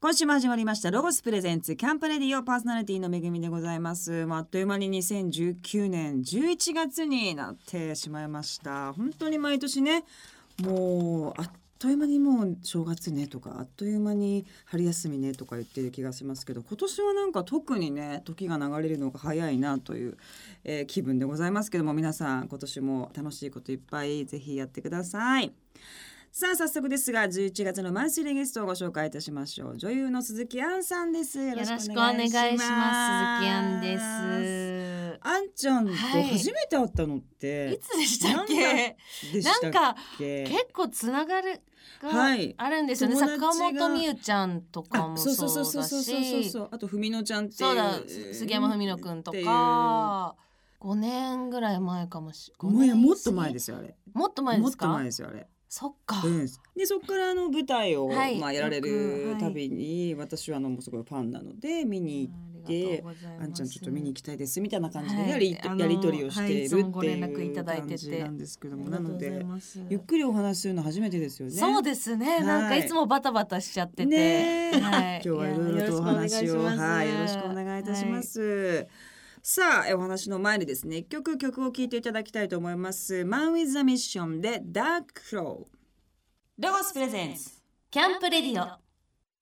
今週も始まりましたロゴスプレゼンツキャンプレディオパーソナリティのめぐみでございます、まあ、あっという間に2019年11月になってしまいました本当に毎年ねもうあっという間にもう正月ねとかあっという間に春休みねとか言ってる気がしますけど今年はなんか特にね時が流れるのが早いなという、えー気分でございますけども皆さん今年も楽しいこといっぱいぜひやってください。さあ早速ですが11月のマンスリーゲストをご紹介いたしましょう。女優の鈴木杏さんです。よよろしくお願いします。鈴木杏です。あんちゃんとはい。初めて会ったのって、いつでしたっけ？なんかけ？結構つながるはい。があるんですよね。友達が坂本美優ちゃんとかあもそうだし、あと文乃ちゃんっていうそうだ。杉山文乃くんとか、5年ぐらい前かもし。もういやもっと前ですすよあれ。もっと前ですか？もっと前？ですよあれそっか。うんでそこからあの舞台を、はい。まあ、やられよるたびに、私はあのもうすごいファンなので見に行ってあんちゃんちょっと見に行きたいですみたいな感じではい。やり,、あのやり取りをしているってはいう感じなんですけどもありがとうございなのでゆっくりお話しするの初めてですよね。そうですね。なんかはいいつもバタバタしちゃってて、ねえ。はい、今日はいろいろとお話をはいよろしくお願いいたしま。す。さあえお話の前にですね一曲曲を聴いていただきたいと思います。Man with a Mission で Dark Crow。ロゴスプレゼンツ。キャンプレディオ。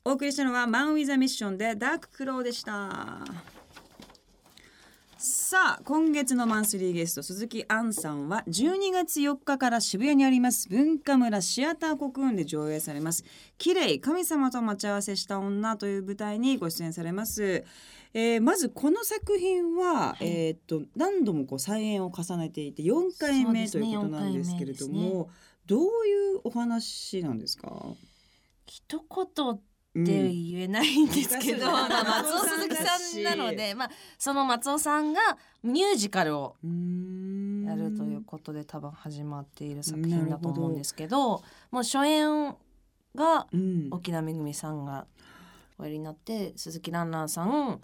お送りしたのは Man with a Mission で Dark Crow でした。さあ今月のマンスリーゲスト鈴木杏さんは12月4日から渋谷にあります文化村シアターコクーンで上映されます「綺麗神様と待ち合わせした女」という舞台にご出演されます、えーまずこの作品は、い。えーっと何度もこう再演を重ねていて4回目ねいうことなんですけれども、四回目でどういうお話なんですか、一言うんって言えないんですけど、うん。まあ松尾鈴木さんなので、まあ、その松尾さんがミュージカルをやるということで多分始まっている作品だと思うんですけど。もう初演がうん。沖縄めぐみさんがおやりになって鈴木蘭蘭さん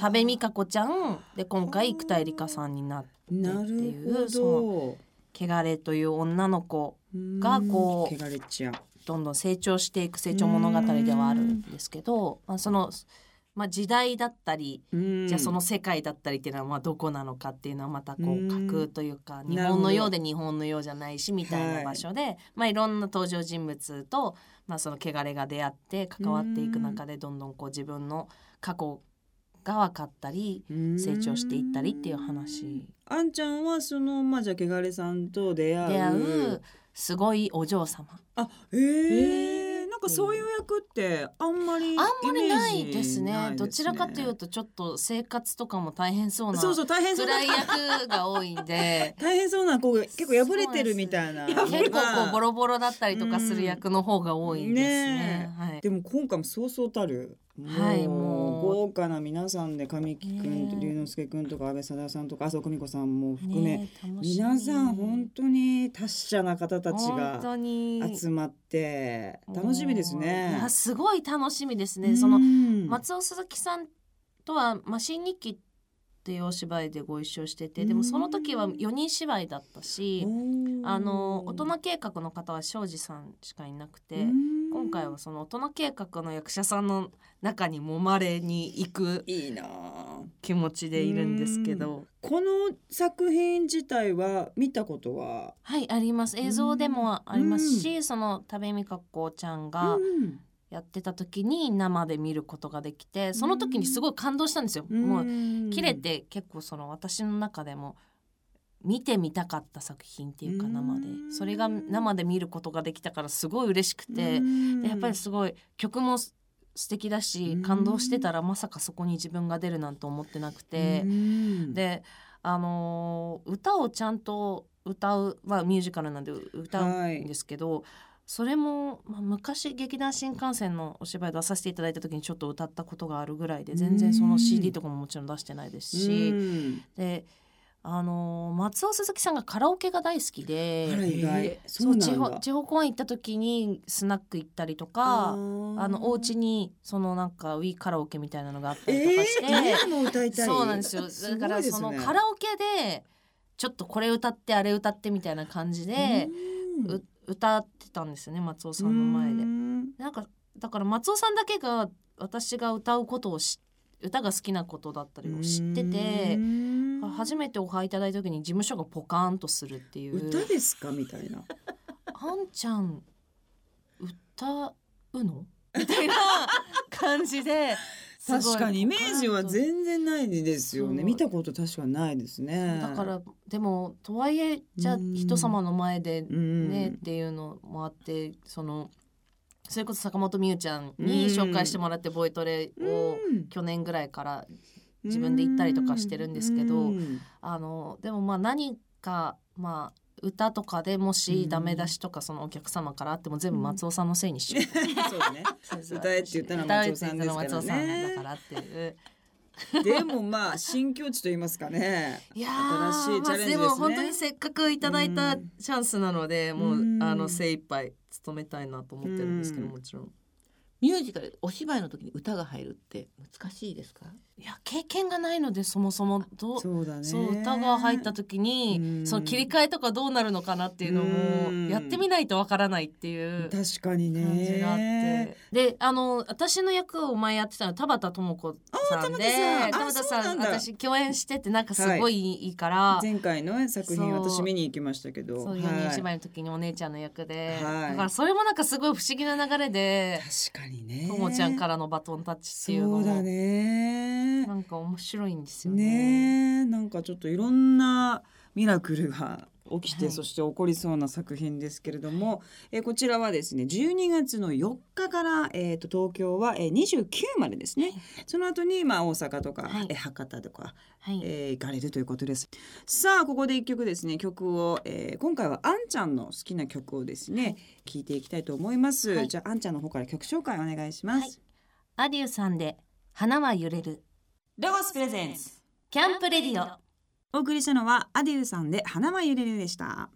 多部未華子ちゃん。で今回久田絵梨花さんになってなっていうそど汚れという女の子がこうどんどん成長していく成長物語ではあるんですけど、まあ、その、まあ、時代だったり、うん。じゃあその世界だったりっていうのはまあどこなのかっていうのはまたこう架空というか日本のようで日本のようじゃないしみたいな場所で、まあ、いろんな登場人物と、まあ、その汚れが出会って関わっていく中でどんどんこう自分の過去が分かったり成長していったりっていう話。あんちゃんはそのまあじゃあ汚れさんと出会う。出会うすごいお嬢様。あええなんかそういう役ってあんまりあんまりないですね。どちらかというとちょっと生活とかも大変そうなそうそう大変そうな。役が多いんで。大変そうなこう結構破れてるみたいな。結構こうボロロボロだったりとかする役の方が多いんですね。はい、でも今回もそうそうたるはいもう。豪華な皆さんで神木くんね龍之介くんとか安倍貞夫さんとか麻生久美子さんも含め、ね皆さん本当に達者な方たち本が集まって楽しみですいねや。すごい楽しみですね。うん。その松尾鈴木さんとはマシン日記っていうお芝居でご一緒しててでもその時は4人芝居だったしあの大人計画の方は庄司さんしかいなくて今回はその大人計画の役者さんの中に揉まれに行くいいなあ。気持ちでいるんですけど。この作品自体は見たことは、はいあります。映像でもありますしその多部未華子ちゃんがうんやってた時に生で見ることができてその時にすごい感動したんですよ。もう切れて結構その私の中でも見てみたかった作品っていうかうん。生で。それが生で見ることができたからすごい嬉しくてでやっぱりすごい曲もす素敵だうん。し感動してたらまさかそこに自分が出るなんて思ってなくて。であのー歌をちゃんと歌う、まあ、ミュージカルなんで歌うんですけど、それも、まあ、昔劇団新幹線のお芝居出させていただいた時にちょっと歌ったことがあるぐらいで全然その CD とかももちろん出してないですし、うん。であのー松尾鈴木さんがカラオケが大好きで地方だ。地方公演行った時にスナック行ったりとかあのお家にそそのなんかウィーカラオケみたいなのがあったりとかして、えー、そうなんですよ。すごだからそのカラオケでちょっとこれ歌ってあれ歌ってみたいな感じで、うん。う歌ってたんですよね松尾さんの前で。う。ん。なんかだから松尾さんだけが私が歌うことを知歌が好きなことだったりを知ってて初めてお会いいただいた時に事務所がポカーンとするっていう。歌ですか？みたいな。あんちゃん歌うの？みたいな感じで確かにイメージは全然ないですよね。見たこと確かにないですね。だからでもとはいえじゃあ人様の前でねっていうのもあってそのそれこそ坂本美羽ちゃんに紹介してもらってボイトレを去年ぐらいから自分で行ったりとかしてるんですけどあのでもまあ何かまあ歌とかでもしダメ出しとかそのお客様からあっても全部松尾さんのせいにしよう。そうだね。歌えって言ったのは松尾さんですからね。だからっていう。でもまあ新境地と言いますかね。いや新しいチャレンジですね。まあ、でも本当にせっかくいただいたチャンスなので、もうあの精一杯務めたいなと思ってるんですけどもちろん。ミュージカルお芝居の時に歌が入るって難しいですか？いや経験がないのでそもそもどそうだ、ね、そう歌が入った時にその切り替えとかどうなるのかなっていうのもやってみないとわからないっていう確かにね。感じがあって。であの私の役を前やってたのは田畑智子さんで田畑さん。私共演しててなんかすごい。いいから、はい、前回の作品私見に行きましたけど。そう4人芝居の時にお姉ちゃんの役で、はい、だからそれもなんかすごい不思議な流れで確かにね。ともちゃんからのバトンタッチっていうのもそうだねなんか面白いんですよね。ねなんかちょっといろんなミラクルが起きて、はい、そして起こりそうな作品ですけれども、えー、こちらはですね12月の4日から、えーと、東京は、えー、29までですね、はい、その後にまあ大阪とか、はい、えー、博多とか、はい、えー、行かれるということです。さあここで一曲ですね。曲を、えー、今回はあんちゃんの好きな曲をですね、聞いていきたいと思います、じゃああんちゃんの方から曲紹介お願いします、アデューさんで花は揺れるロゴスプレゼンスキャンプレディオ。お送りしたのはアデューさんで花は揺れるでした。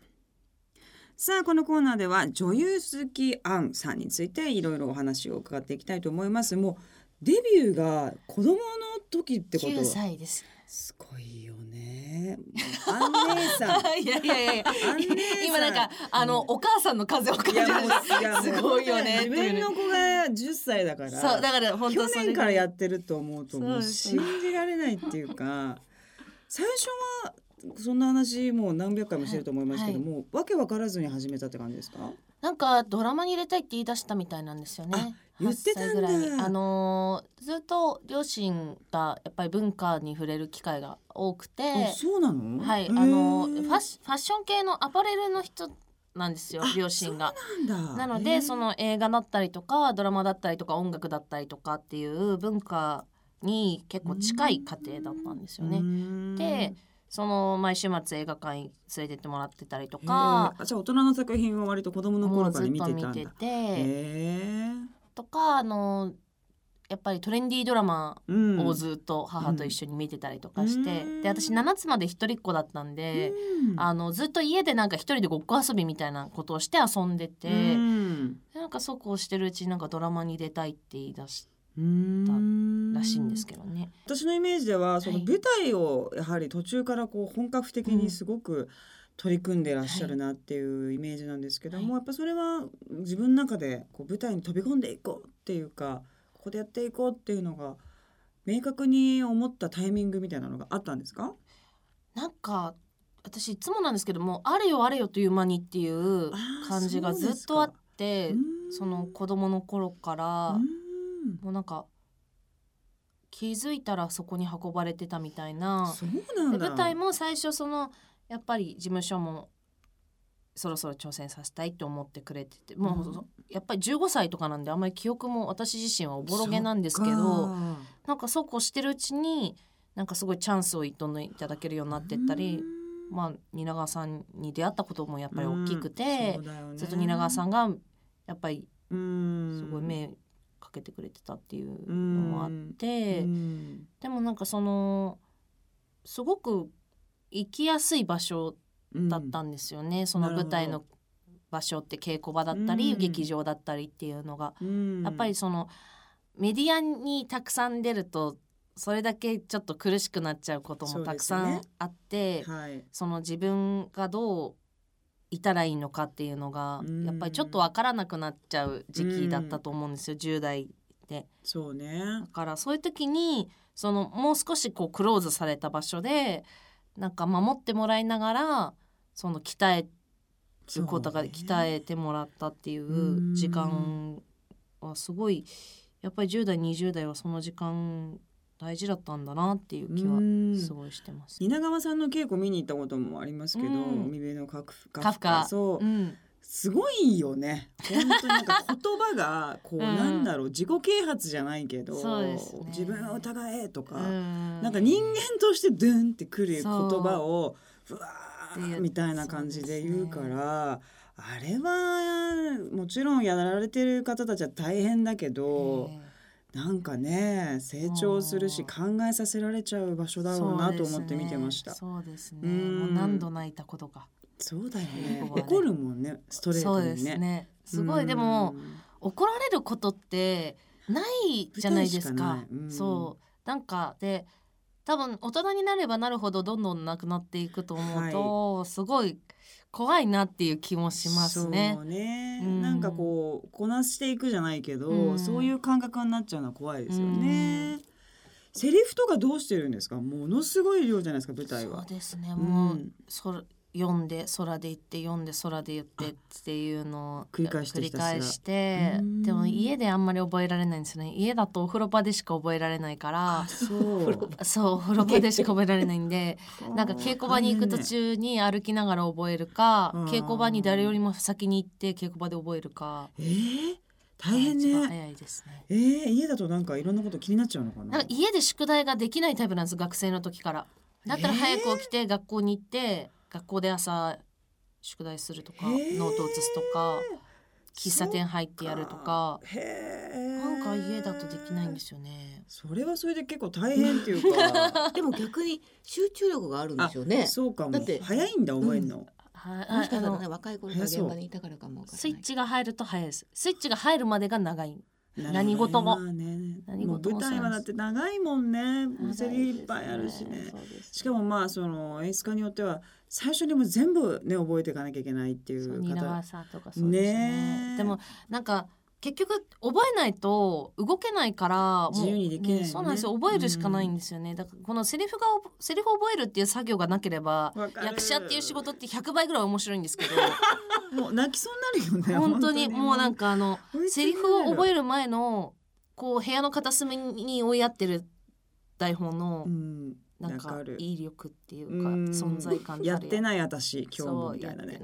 さあこのコーナーでは女優鈴木杏さんについていろいろお話を伺っていきたいと思います。もうデビューが子供の時ってこと9歳です。すごいよね。アン姉さん。いやいやいや今なんかあの、お母さんの風を感じる。すごいよね。自分の子が10歳だから。そうだから本当去年からやってると思うともう信じられないっていうか、最初はそんな話もう何百回もしてると思いますけども、はいはい、わけわからずに始めたって感じですか？なんかドラマに入れたいって言い出したみたいなんですよね。言ってたぐらいあのー、ずっと両親がやっぱり文化に触れる機会が多くてそうなの？はいあのファッファッション系のアパレルの人なんですよ両親が。なのでその映画だったりとかドラマだったりとか音楽だったりとかっていう文化に結構近い家庭だったんですよね。でその毎週末映画館に連れてってもらってたりとか。じゃあ大人の作品は割と子供の頃から見てたんだ。見ててとかあのやっぱりトレンディードラマをずっと母と一緒に見てたりとかして、うん、で私7つまで一人っ子だったんで、うん、あのずっと家でなんか一人でごっこ遊びみたいなことをして遊んでて、うん、でなんかそうこうしてるうちになんかドラマに出たいって言い出したらしいんですけどね。私のイメージではその舞台をやはり途中からこう本格的にすごく、取り組んでらっしゃるなっていうイメージなんですけども、はい、やっぱそれは自分の中でこう舞台に飛び込んでいこうっていうかここでやっていこうっていうのが明確に思ったタイミングみたいなのがあったんですか？なんか私いつもなんですけどもあれよあれよという間にっていう感じがずっとあってその子供の頃からもうなんか気づいたらそこに運ばれてたみたいな。で舞台も最初そのやっぱり事務所もそろそろ挑戦させたいと思ってくれててもう、うん、やっぱり15歳とかなんであんまり記憶も私自身はおぼろげなんですけどなんかそうこうしてるうちになんかすごいチャンスをどんどんいただけるようになってったり、まあ蜷川さんに出会ったこともやっぱり大きくて、うんずっと蜷川さんがやっぱりすごい目かけてくれてたっていうのもあって、でもなんかそのすごく行きやすい場所だったんですよね、うん、その舞台の場所って稽古場だったり、うん、劇場だったりっていうのが、うん、やっぱりそのメディアにたくさん出るとそれだけちょっと苦しくなっちゃうこともたくさんあって、ねはい、その自分がどういたらいいのかっていうのが、やっぱりちょっと分からなくなっちゃう時期だったと思うんですよ、10代てそうね。だからそういう時にそのもう少しこうクローズされた場所でなんか守ってもらいながらその鍛えることが、鍛えてもらったっていう時間はすごいやっぱり10代20代はその時間大事だったんだなっていう気はうん。すごいしてます。蜷川さんの稽古見に行ったこともありますけど、うん。海辺のカフカ。カフカ。そう、うんすごいよね。本当になんか言葉がこう、うん。なんだろう自己啓発じゃないけど、自分を疑えとか、うん。なんか人間としてドゥンってくる言葉をふわーみたいな感じで言うから、あれはもちろんやられてる方たちは大変だけど、えなんかね成長するし考えさせられちゃう場所えだろうなと思って見てました。そうですね。うん。もう何度泣いたことか。そうだよこね怒るもんねストレーそうでトにね。すね。すごいでも怒られることってないじゃないですかそうなんかで多分大人になればなるほどどんどんなくなっていくと思うと、すごい怖いなっていう気もしますねそ。うね、うんなんかこうこなしていくじゃないけど、うんそういう感覚になっちゃうのは怖いですよね。セリフとかどうしてるんですか？ものすごい量じゃないですか舞台はそう。ですね。うんもう、それ読んで空で行って読んで空で言ってっていうのを繰り返して返してうん。でも家であんまり覚えられないんですよね。家だとお風呂場でしか覚えられないからそう。そうお風呂場でしか覚えられないんで なんか稽古場に行く途中に歩きながら覚えるかうん。稽古場に誰よりも先に行って稽古場で覚えるか。えー、大変ね。早いですね。えー、家だとなんかいろんなこと気になっちゃうのかな？なんか家で宿題ができないタイプなんです学生の時から。だったら早く起きて学校に行って学校で朝宿題するとかノート写すとか喫茶店入ってやるとかへえ。なんか家だとできないんですよね。それはそれで結構大変っていうか。でも逆に集中力があるんでしょうね。そうかも。だって早いんだ覚えるの。はいもしかしたらねあの若い頃から現場にいたからかも。スイッチが入ると早いです。スイッチが入るまでが長い。な何事も。まあね、何もう事も舞台はだって長いもんね。もうセリフいっぱいあるしね。しかもまあその演出家によっては最初にもう全部ね覚えていかなきゃいけないっていそうう方蜷川さんとかそうですね。でもなんか結局覚えないと動けないからもう自由にできないよね。そうなんですよ。覚えるしかないんですよね、だからこのセリフがセリフを覚えるっていう作業がなければ役者っていう仕事って100倍ぐらい面白いんですけど。もう泣きそうになるよね本当にもうなんかあの。セリフを覚える前のこう部屋の片隅に追いやってる台本のうんなんか威力っていうかうん。存在感やっていない私今日もみたいなね。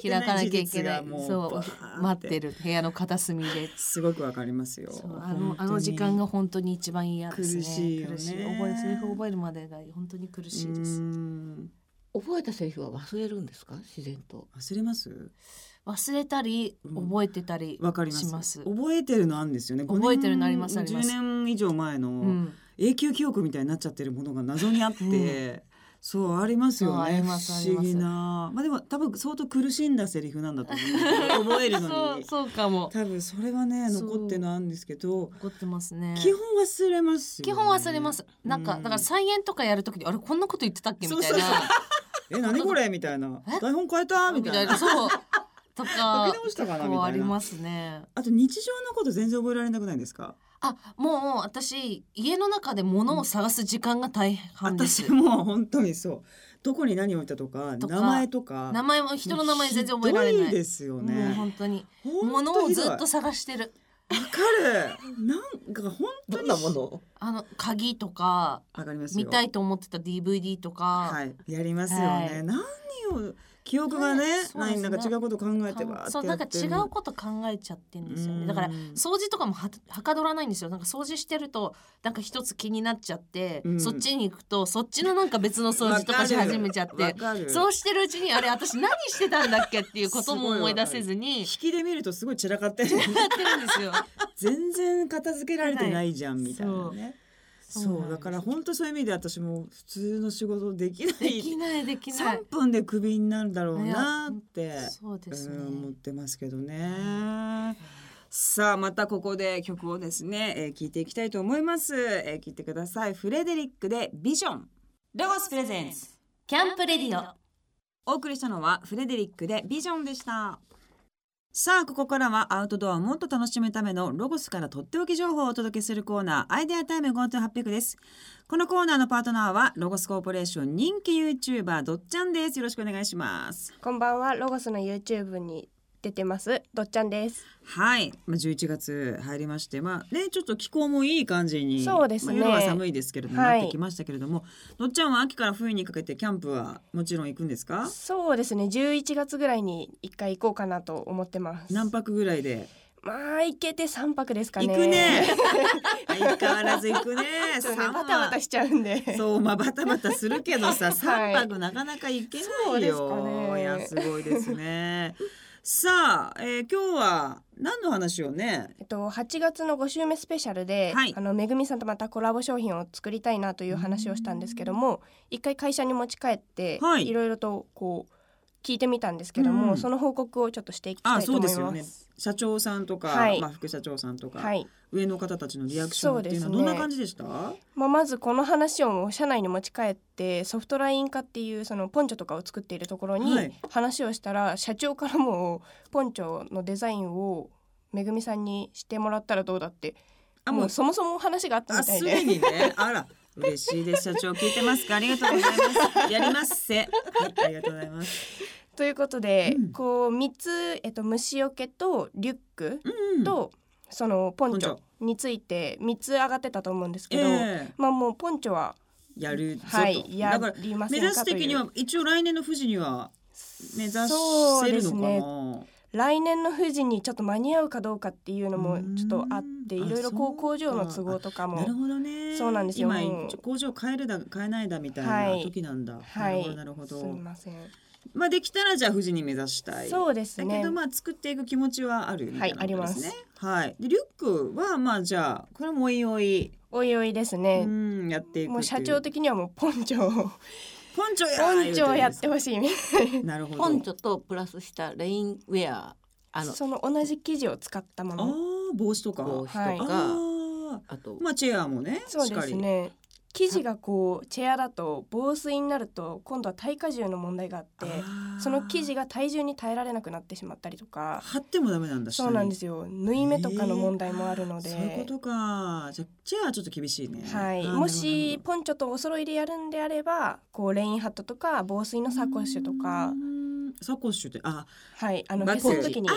開かなきゃいけないがもそう待ってる部屋の片隅で。すごくわかりますよ。あのあの時間が本当に一番嫌ですね。苦しいよね。覚えセリフ覚えるまでが本当に苦しいです。うん。覚えたセリフは忘れるんですか？自然と。忘れます？忘れたりうん。覚えてたりわかります。します覚えてるのあるんですよね。覚えてるのありますあります。10年以上前の、うん永久記憶みたいになっちゃってるものが謎にあって、そうありますよね。不思議な。まあでも多分相当苦しんだセリフなんだと思う。覚えるのそうにそうかも。多分それはね残ってるのあるんですけど怒ってますね。基本忘れます基本忘れます。なんかうだから再演とかやるときにあれこんなこと言ってたっけ？みたいな。え何これ？みたいな。え？台本変えた？みみたいな。そう。とか 書き直したかな？みたいな。りますね。あと日常のこと全然覚えられなくないですか？あもう私家の中で物を探す時間が大半です、私も本当にそう。どこに何を置いたとかとか名前とか。名前も人の名前全然覚えられない。ひどいですよもうね本当に。本物を当ひどい。ずっと探してる。わかる。なんか本当にどんなもの？を。あの鍵とかわかりますよ。見たいと思ってた DVD とか、はい。やりますよね、はい。何を記憶がねないなんか違うこと考えてばそうなんか違うこと考えちゃってんですよね。だから掃除とかもははかどらないんですよ。なんか掃除してるとなんか一つ気になっちゃって、うん。そっちに行くとそっちのなんか別の掃除とかし始めちゃってそうしてるうちにあれ私何してたんだっけっていうことも思い出せずに引きで見るとすごい散らかってるやってるんですよ。全然片付けられてないじゃんみたいなねそうだから本当そういう意味で私も普通の仕事できなでいきないできない3。分でクビになるだろうなってそうですね。うん思ってますけどね。さあまたここで曲をですね、えー、聞いていきたいと思います、えー、聞いてくださいフレデリックでビジョンロゴスプレゼンスキャンプレディオ。お送りしたのはフレデリックでビジョンでしたさあここからはアウトドアをもっと楽しむためのロゴスからとっておき情報をお届けするコーナーアイデアタイム GoTo800 です。このコーナーのパートナーはロゴスコーポレーション人気 YouTuber どっちゃんです。よろしくお願いします。こんばんはロゴスの YouTube に出てます。どっちゃんです。はい、まあ、11月入りましてまあねちょっと気候もいい感じにそうですね。まあ、夜は寒いですけれども、はい。なってきましたけれどもどっちゃんは秋から冬にかけてキャンプはもちろん行くんですか？そうですね。11月ぐらいに一回行こうかなと思ってます。何泊ぐらいで？まあ行けて3泊ですかね。行くね。相変わらず行くね。ね。三バタバタしちゃうんで。そうまあバタバタするけどさ はい。三泊なかなか行けないよ、そうですかね。いやすごいですねさあ、えー今日は何の話をね？えっと8月の5週目スペシャルで、はい。あのめぐみさんとまたコラボ商品を作りたいなという話をしたんですけども一回会社に持ち帰って、はい。いろいろとこう聞いてみたんですけども、うん。その報告をちょっとしていきたあいと思います。すよね社長さんとか、はい。まあ、副社長さんとか、はい。上の方たちのリアクションっていうのはどんな感じでした、まあ、まずこの話を社内に持ち帰ってソフトライン化っていうそのポンチョとかを作っているところはい。に話をしたら、社長からもポンチョのデザインをめぐみさんにしてもらったらどうだってあもうそもそも話があったあみたいですでにね。あら 嬉しいです。社長聞いてますか？ありがとうございます。やりますせ。はいありがとうございますということで、うん。こう3つ、えっと、虫除けとリュックうんと、そのポンチョについて3つ上がってたと思うんですけど、ええ。まあもうポンチョはやるぞと、はいやりませ目んかという。指す的には一応来年の富士には目指せるのかな、ですね。来年の富士にちょっと間に合うかどうかっていうのもちょっとあってうんいろいろこう工場の都合とかも。なるほどね。そうなんですよ今工場変えるだ変えないだみたいはない。時なんだ、はい。なるほどなするほど。みませんまあできたらじゃあ富士に目指したいそうですだけねどまあ作っていく気持ちはあるみたいなことですね。はいありますはい。でリュックはまあじゃあこれもおいおい、おいおいですうねんやっていく。もう社長的にはもうポンチョをポンチョやポンチョをやってほほしいなるほど。ポンチョとプラスしたレインウェアあのその同じ生地を使ったもあのあ帽子とか。帽子とか、はいああとあまあチェアもね。そうしっかりです。ね生地がこうチェアだと防水になると今度は耐荷重の問題があってその生地が体重に耐えられなくなってしまったりとか。貼ってもダメなんだ。。そうなんですすよ縫い目とかの問題もあるので、そういうことか。じゃあチェアはちょっと厳しいね。はい、もしポンチョとお揃いでやるんであればこうレインハットとか防水のサコッシュとか。うん。サコッシュってあはい。あのフェスの時に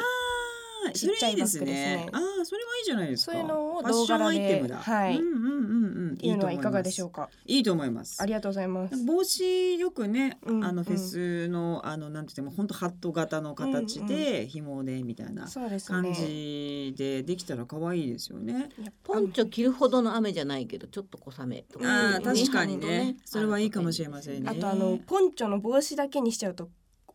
いそれいいですねああそれはいいじゃないですかそういうのを動画でアイテムだはいうんうんうんうんいうのはいかがでしょうかかいいと思いますありがとうございます帽子よくね、うんうんあのフェスのあのなんて言っても本当ハット型の形で紐でみたいな感ねじでできたら可愛いですよね。ポンチョ着るほどの雨じゃないけどちょっと小雨とか、ああうん確かにねねそれはいいかもしれませんね。あとあのポンチョの帽子だけにしちゃうと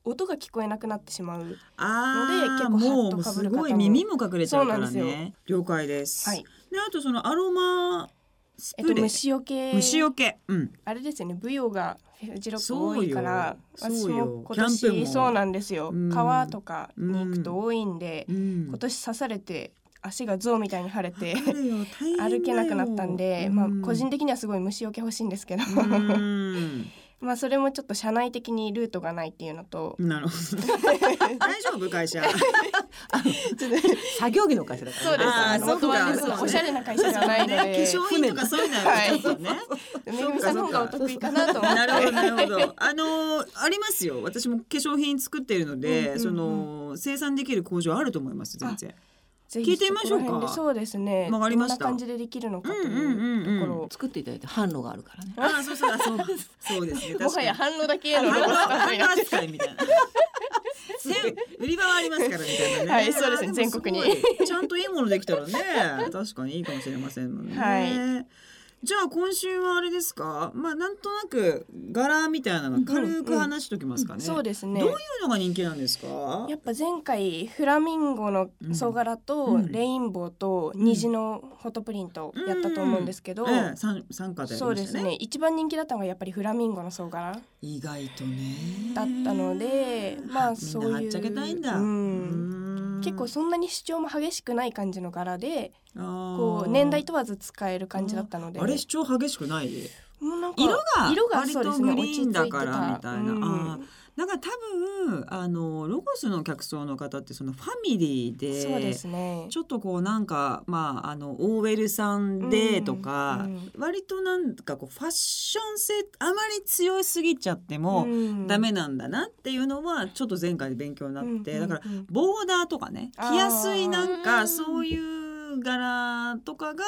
音が聞こえなくなってしまうので結構ハッもうすごい耳も隠れちゃうからね。了解です。はい。であとそのアロマスえっと虫除け。虫除け、うん、あれですよね。舞踊がフジロック多いから私も。今年そうなんですよ。うん。川とかに行くと多いんでうん。今年刺されて足が象みたいに腫れて歩けなくなったんで、まあうん個人的にはすごい虫除け欲しいんですけど、うんまあそれもちょっと社内的にルートがないっていうのと、なるほど。大丈夫？会社。作業着の会社だからそうです。あそうか。おしゃれな会社じゃないので、ね、化粧品とかそういうのはちょっとね、めぐみさんの方がお得意かなと思って。なるほどなるほど。あのーありますよ。私も化粧品作っているので、うんうんうんその生産できる工場あると思います全然。ぜ聞いてみましょうか。そうですね。わかりました。どんな感じでできるのかというところ作っていただいて販路があるからね。あーそうそう。そう。そうですね。をもはや確かに販路だけの販路って扱いみたいな。せ売り場はありますからみたいなね。はいそうですね。全国に。ちゃんといいものできたらね。確かにいいかもしれませんもんね、はいじゃあ今週はあれですか？まあなんとなく柄みたいなの軽く話しときますかね、そうですね。どういうのが人気なんですか？やっぱ前回フラミンゴの総柄とうん。レインボーと虹のフォトプリントやったと思うんですけど、でそうですね。ね一番人気だったのがやっぱりフラミンゴの総柄意外とね。だったのでまあそういうみんなはっちゃけたいんだ、うん。うん結構そんなに主張も激しくない感じの柄でここう年代問わず使える感じだったので。あれ主張激しくない？もうなんか色が色が割とそうですねグリーンだからみたいな、だから多分あのロゴスの客層の方ってそのファミリーでそうですね。ちょっとこうなんかまああのオーウェルさんでとか、うんうん割となんかこうファッション性あまり強すぎちゃってもダメなんだなっていうのはちょっと前回で勉強になって、だからボーダーとかね着やすいなんあかーそういう柄とかが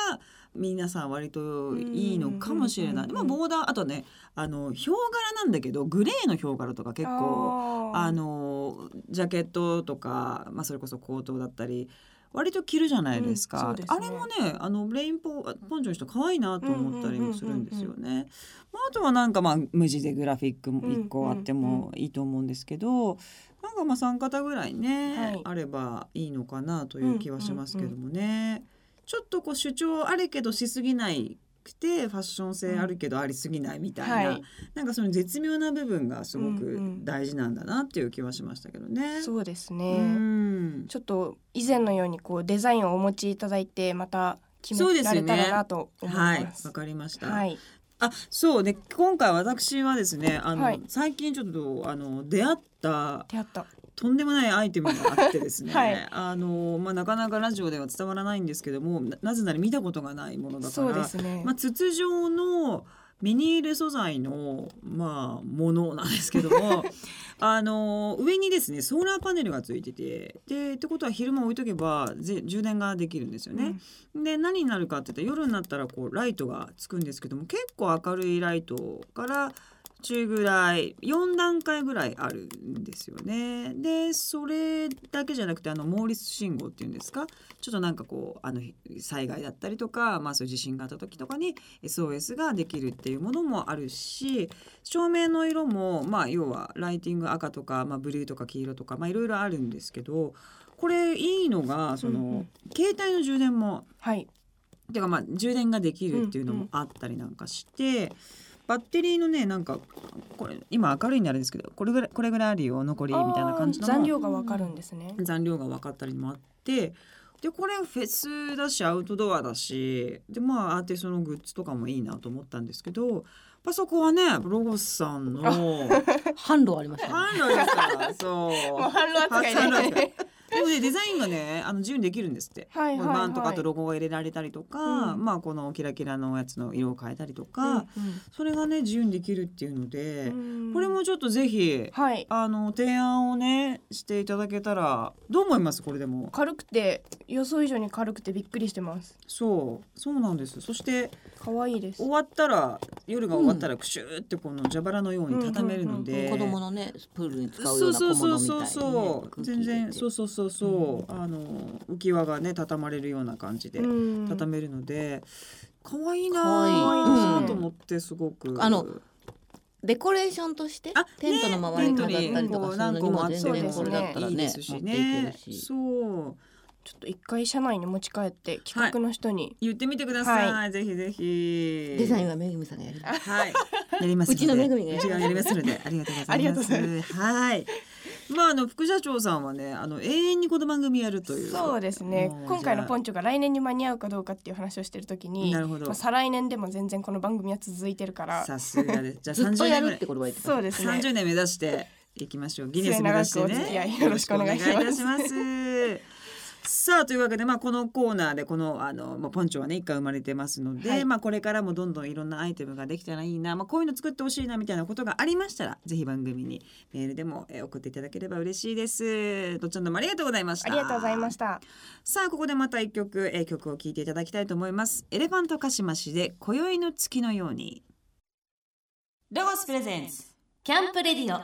皆さん割といいのかもしれない。うんまあボーダーあとねあのヒョウ柄なんだけどグレーのヒョウ柄とか結構あのジャケットとか、まあ、それこそコートだったり割と着るじゃないですか、うんですね。あれもねあのレインポポンチョの人可愛いなと思ったりもするんですよね。まあ、あとはなんかまあ無地でグラフィックも1個あってもいいと思うんですけど、なんかまあ3型ぐらいね、はい。あればいいのかなという気はしますけどもね。ちょっとこう主張あるけどしすぎないくてファッション性あるけどありすぎないみたいな、はい。なんかその絶妙な部分がすごうんうくん。大事なんだなっていう気はしましたけどね。そうですうね、ん。ちょっと以前のようにこうデザインをお持ちいただいてまた決められたらなと思いはい。ます。わかりました。はい、あそうで今回私はですねあの、はい。最近ちょっとあの出会った出会った。とんでもないアイテムがあってですね、はいあのまあ、なかなかラジオでは伝わらないんですけどもななぜなら見たことがないものだから、すね。まあ、筒状のビニール素材の、まあ、ものなんですけども あの上にですねソーラーパネルがついててでってことは昼間置いとけばぜ充電ができるんですよね。で何になるかって言ったら夜になったらこうライトがつくんですけども結構明るいライトから中ぐらい4段階ぐらいあるんですよね。でそれだけじゃなくてあのモーリス信号っていうんですか？ちょっとなんかこうあの災害だったりとか、まあ、そういう地震があった時とかに SOS ができるっていうものもあるし照明の色も、まあ、要はライティング赤とか、まあ、ブルーとか黄色とか、まあ、いろいろあるんですけどこれいいのがその、うんうん携帯の充電もはい。てかまあ充電ができるっていうのもあったりなんかして、バッテリーのねなんかこれ今明るいんであれですけどこれぐらいこれぐらいあるよ残りみたいな感じの残量がわかるんですね。残量が分かったりもあってでこれフェスだしアウトドアだしでまあアーティストのグッズとかもいいなと思ったんですけどやっぱそこはねロゴスさんの販 路ありましたね。販路ですからそう。もう販路扱いで販路扱いでもねデザインがねあの自由にできるんですって。はいはいはい。バンとかあとロゴが入れられたりとか、うん。まあこのキラキラのやつの色を変えたりとか、うん。それがね自由にできるっていうので、うん。これもちょっとぜひはい。あの提案をねしていただけたらどう思います？これでも。軽くて予想以上に軽くてびっくりしてます。そう。そうなんです。そして可愛いです。終。わったら夜が終わったらクシューってこの蛇腹のように畳めるので、子供のねプールに使うよそううなそうそう。小物みたいに、そうね、そう全然そうそうそうそう、あの浮き輪がね畳まれるような感じでうん。畳めるので可愛いな可愛いあうんと思ってすごく。あのデコレーションとしてあテントの周りに飾ったりとかするのにも全然これだったらねいいですし持っていねけるし。そうちょっと一回社内に持ち帰って企画の人に、言ってみてください、はぜひぜひ。デザインはめぐみさんがやりますはい。やりますうちのめぐみがやりますうちがやりますので。ありがとうございます。ありがとうございまはい。まああの副社長さんはねあの永遠にこの番組やるという。そうですね。今回のポじンチョが来年に間に合うかどうかっていう話をしてる時になるほど。まあ、再来年でも全然この番組は続いてるからさすがです。じゃあ30ずっとや年ぐらいるってこれは言ってそうですね。30年目指していきましょう。ギネス目指して末永くお付き合ねいよろしくお願いしますさあというわけで、まあ、このコーナーでこのあの、まあ、ポンチョはね一回生まれてますので、はいまあ、これからもどんどんいろんなアイテムができたらいいな、まあ、こういうの作ってほしいなみたいなことがありましたらぜひ番組にメールでも、えー送っていただければ嬉しいです。どっちゃんどうもありがとうございました。ありがとうございましたさあここでまた一曲、えー曲を聴いていただきたいと思います。エレファントカシマシで今宵の月のように。ロゴスプレゼンスキャンプレディオ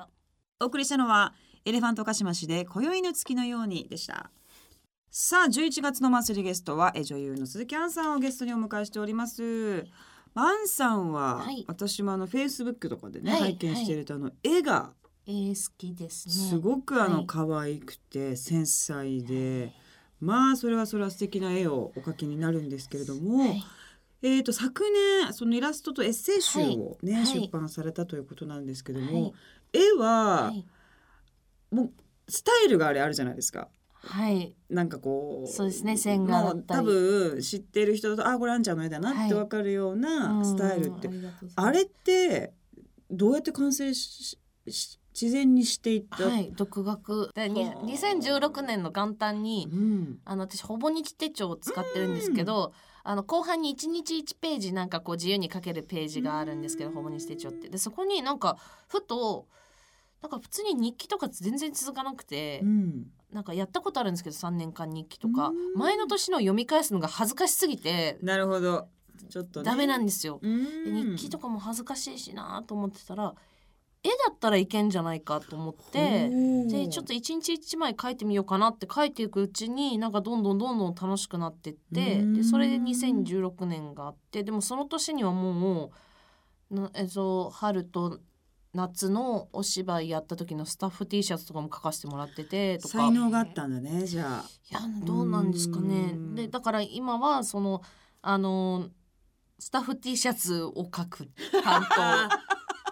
お送りしたのはエレファントカシマシで今宵の月のようにでしたさあ11月のマンスリーゲストはえ女優の鈴木杏さんをゲストにお迎えしております。杏さんは、はい。私もあのフェイスブックとかでね、はい拝見しているとあの絵がえー、好きですね。すごくあのはい。可愛くて繊細で、まあそれはそれは素敵な絵をお描きになるんですけれども、はい。えー、と昨年そのイラストとエッセイ集をね、はい。出版されたということなんですけども、はい。絵は、はい。もうスタイルがあれあるじゃないですか。はい。なんかこうそうですね線が多分知ってる人だとあこれあんちゃんの絵だなってわかるようなスタイルって、うんありがとうございます。あれってどうやって完成しし自然にしていった、はい独学。でにはあ。2016年の元旦にうん、あの私ほぼ日手帳を使ってるんですけど、あの後半に1日1ページなんかこう自由に書けるページがあるんですけど、ほぼ日手帳って。でそこになんかふとなんか普通に日記とか全然続かなくて、うん、なんかやったことあるんですけど3年間日記とか。うん。前の年の読み返すのが恥ずかしすぎてなるほど。ちょっと、ね、ダメなんですよ。うん。で日記とかも恥ずかしいしなと思ってたら絵だったらいけんじゃないかと思って。でちょっと一日一枚書いてみようかなって書いていくうちになんかどんどんどんどん楽しくなってってうん。でそれで2016年があってでもその年にはもうなえっと春と夏のお芝居やった時のスタッフ T シャツとかも書かせてもらっててとか。才能があったんだねじゃあ。いやどうなんですかね。うん。でだから今はそのあのスタッフ T シャツを書く担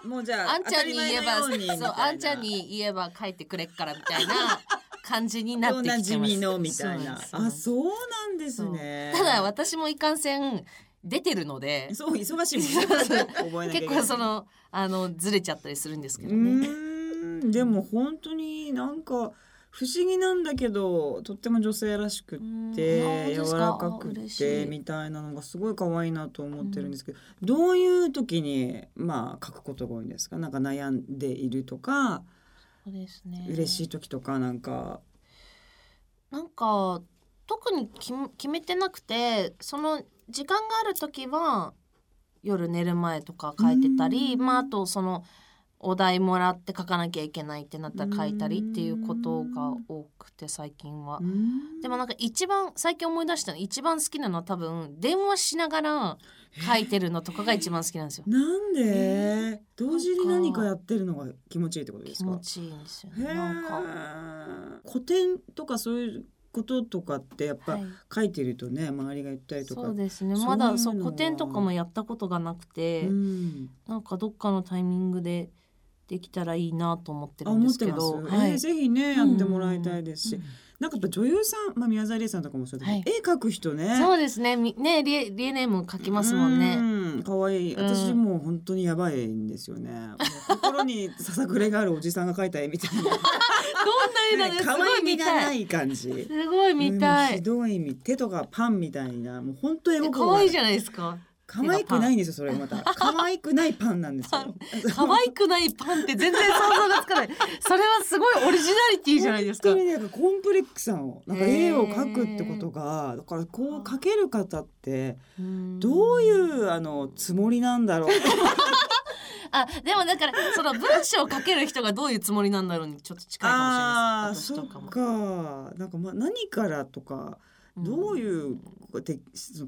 当。もうじゃああんちゃんに言えばそうあんちゃんに言えば書いてくれっからみたいな感じになってきてます。みのみたいな。あそうなんですね。ただ私もいかんせん出てるので。そう忙しいもん結構そのあのずれちゃったりするんですけうどね。でも本当になんか不思議なんだけどとっても女性らしくって柔か？らかくてみたいなのがすごい可愛いなと思ってるんですけど、どういう時にまあ書くことが多いんですか？なんか悩んでいるとかそうですね。嬉しい時とかなんか。なんか特に決めてなくてその時間がある時は夜寝る前とか書いてたり、うん。まああとそのお題もらって書かなきゃいけないってなったら書いたりっていうことが多くて最近は。う。ん。でもなんか一番最近思い出したの一番好きなのは多分電話しながら書いてるのとかが一番好きなんですよ。なんで？同時に何かやってるのが気持ちいいってことですか？気持ちいいんですよへね。なんか、ー。古典とかそういうこととかってやっぱはい。書いてるとね周りが言ったりとか。そうですね。まだはそう古典とかもやったことがなくて、うん。なんかどっかのタイミングでできたらいいなと思ってあるんですけど、はい。えーぜひねやってもらいたいですし、うんなんかやっぱ女優さん、まあ、宮沢りえさんとかもそうだけど、はい。絵描く人ね。そうですね。みねリエリエネーム書きますもんね。うん。可愛い。うん。私もう本当にやばいんですよね、もう心にささくれがあるおじさんが描いた絵みたいな。どんな絵なんですす可ごい愛みがな見たい。い感じ。すごい見たい。うんひ。どいみ手とかパンみたいな。もう本当絵心可愛いじゃないですか。可愛くないんですよそれまた 可愛くないパンなんですよ可愛くないパンって全然想像がつかない。それはすごいオリジナリティじゃないですか本当。になんかコンプレックスなのなんか絵を描くってことがだからこう描ける方ってどういうあのつもりなんだろう あでもだからその文章を書ける人がどういうつもりなんだろうにちょっと近いかもしれないです。私とかも。かなんかまあ何からとかどういうて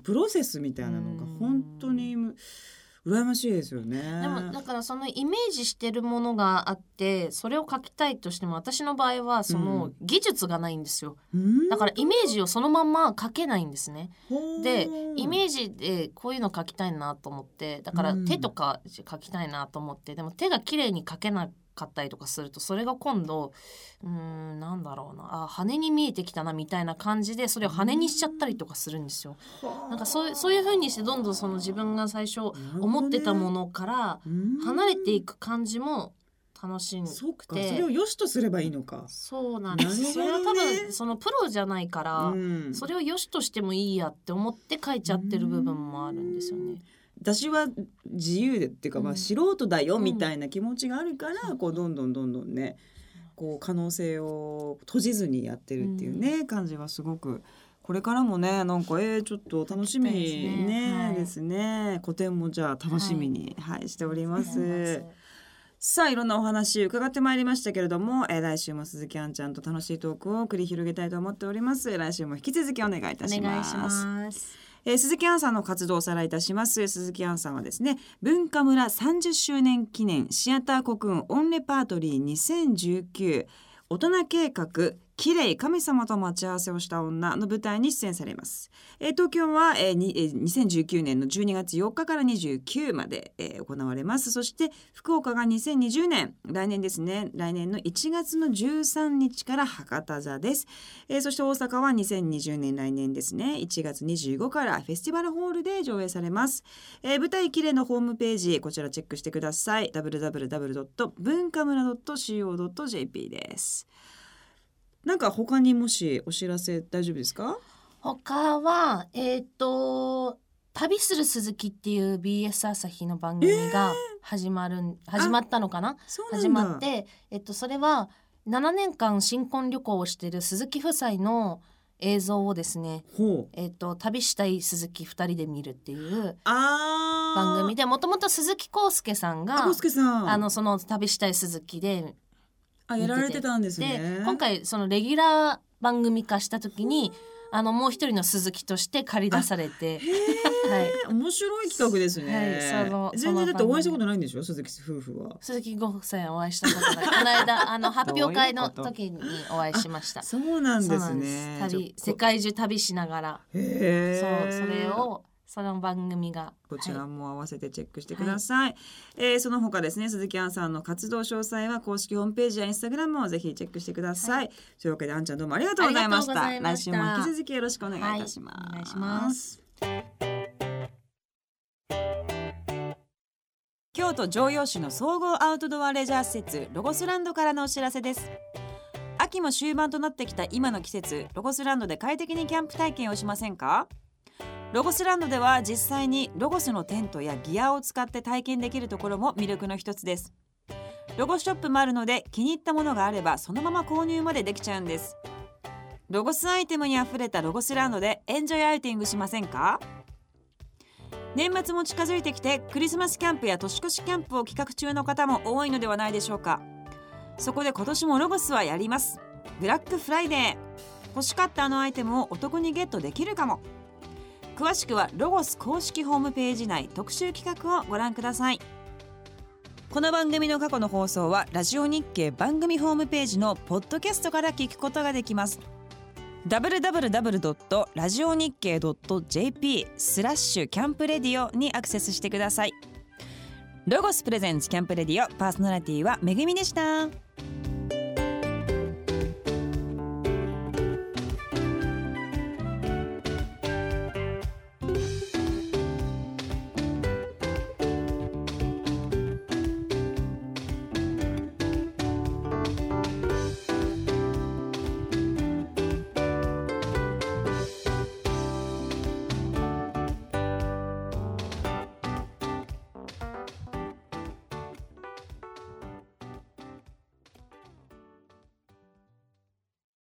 プロセスみたいなのが本当に羨ましいですよね。でもだからそのイメージしてるものがあってそれを書きたいとしても私の場合はその技術がないんですよ、うん。だからイメージをそのまんま書けないんですねでイメージでこういうの書きたいなと思ってだからうん。手とか書きたいなと思ってでも手が綺麗に書けなかったりとかするとそれが今度うーんなんだろうな。あ羽に見えてきたなみたいな感じでそれを羽にしちゃったりとかするんですよ。なんかそういうそういう風にしてどんどんその自分が最初思ってたものから離れていく感じも楽しんでそそれを良しとすればいいのか。そうなんです、それは多分そのプロじゃないから、うん。それを良しとしてもいいやって思って書いちゃってる部分もあるんですよね。私は自由でっていうか、まあうん素人だよみたいな気持ちがあるから、こうどんどんどんどんねこう可能性を閉じずにやってるっていうね、感じはすごくこれからもねなんかえー、ちょっと楽しみ書きたいですね。ねはい。ですね。古典もじゃあ楽しみに、はい。しております。さあいろんなお話伺ってまいりましたけれども、えー来週も鈴木杏ちゃんと楽しいトークを繰り広げたいと思っております。来週も引き続きお願いいたします。えー鈴木杏さんの活動をおさらいいたします。鈴木杏さんはですね文化村30周年記念シアターコクーンオンレパートリー2019大人計画綺麗神様と待ち合わせをした女の舞台に出演されます、えー、東京は、えーにえー、2019年の12月4日から29まで、えー、行われます。そして福岡が2020年来年ですね。来年の1月の13日から博多座です、えー、そして大阪は2020年来年ですね。1月25からフェスティバルホールで上映されます、えー、舞台綺麗のホームページこちらチェックしてください。www. 文化村 .co.jp です。なんか他にもしお知らせ大丈夫ですか？他はえっ、ー、と旅する鈴木っていう BS 朝日の番組が始まる、えー、始まったのかな？始まってえっとそれは7年間新婚旅行をしてる鈴木夫妻の映像をですね、えっと旅したい鈴木2人で見るっていう番組でもともと鈴木康介さんがあのその旅したい鈴木であやられてたんですね。今回そのレギュラー番組化した時にあのもう一人の鈴木として借り出されて、はい、面白い企画ですね。はい、その全然だってお会いしたことないんでしょ？鈴木夫婦は。鈴木ご夫妻お会いしたことない。この間あの 発表会の時にお会いしました。そうなんですね。旅世界中旅しながら、そうそれをその番組が。こちらも合わせてチェックしてください、はい、えー、その他ですね鈴木杏さんの活動詳細は公式ホームページやインスタグラムをぜひチェックしてください、はい、というわけであんちゃんどうもありがとうございました。来週も引き続きよろしくお願いいたします、はい、お願いします。京都城陽市の総合アウトドアレジャー施設ロゴスランドからのお知らせです。秋も終盤となってきた今の季節ロゴスランドで快適にキャンプ体験をしませんか？ロゴスランドでは実際にロゴスのテントやギアを使って体験できるところも魅力の一つです。ロゴショップもあるので気に入ったものがあればそのまま購入までできちゃうんです。ロゴスアイテムにあふれたロゴスランドでエンジョイアウティングしませんか？年末も近づいてきてクリスマスキャンプや年越しキャンプを企画中の方も多いのではないでしょうか。そこで今年もロゴスはやります。ブラックフライデー。欲しかったあのアイテムをお得にゲットできるかも。詳しくはロゴス公式ホームページ内特集企画をご覧くださいこの番組の過去の放送はラジオ日経番組ホームページのポッドキャストから聞くことができます www. ラジオ日経 .jp スラッシュ camp radio にアクセスしてくださいロゴスプレゼンツキャンプレディオパーソナリティはめぐみでした。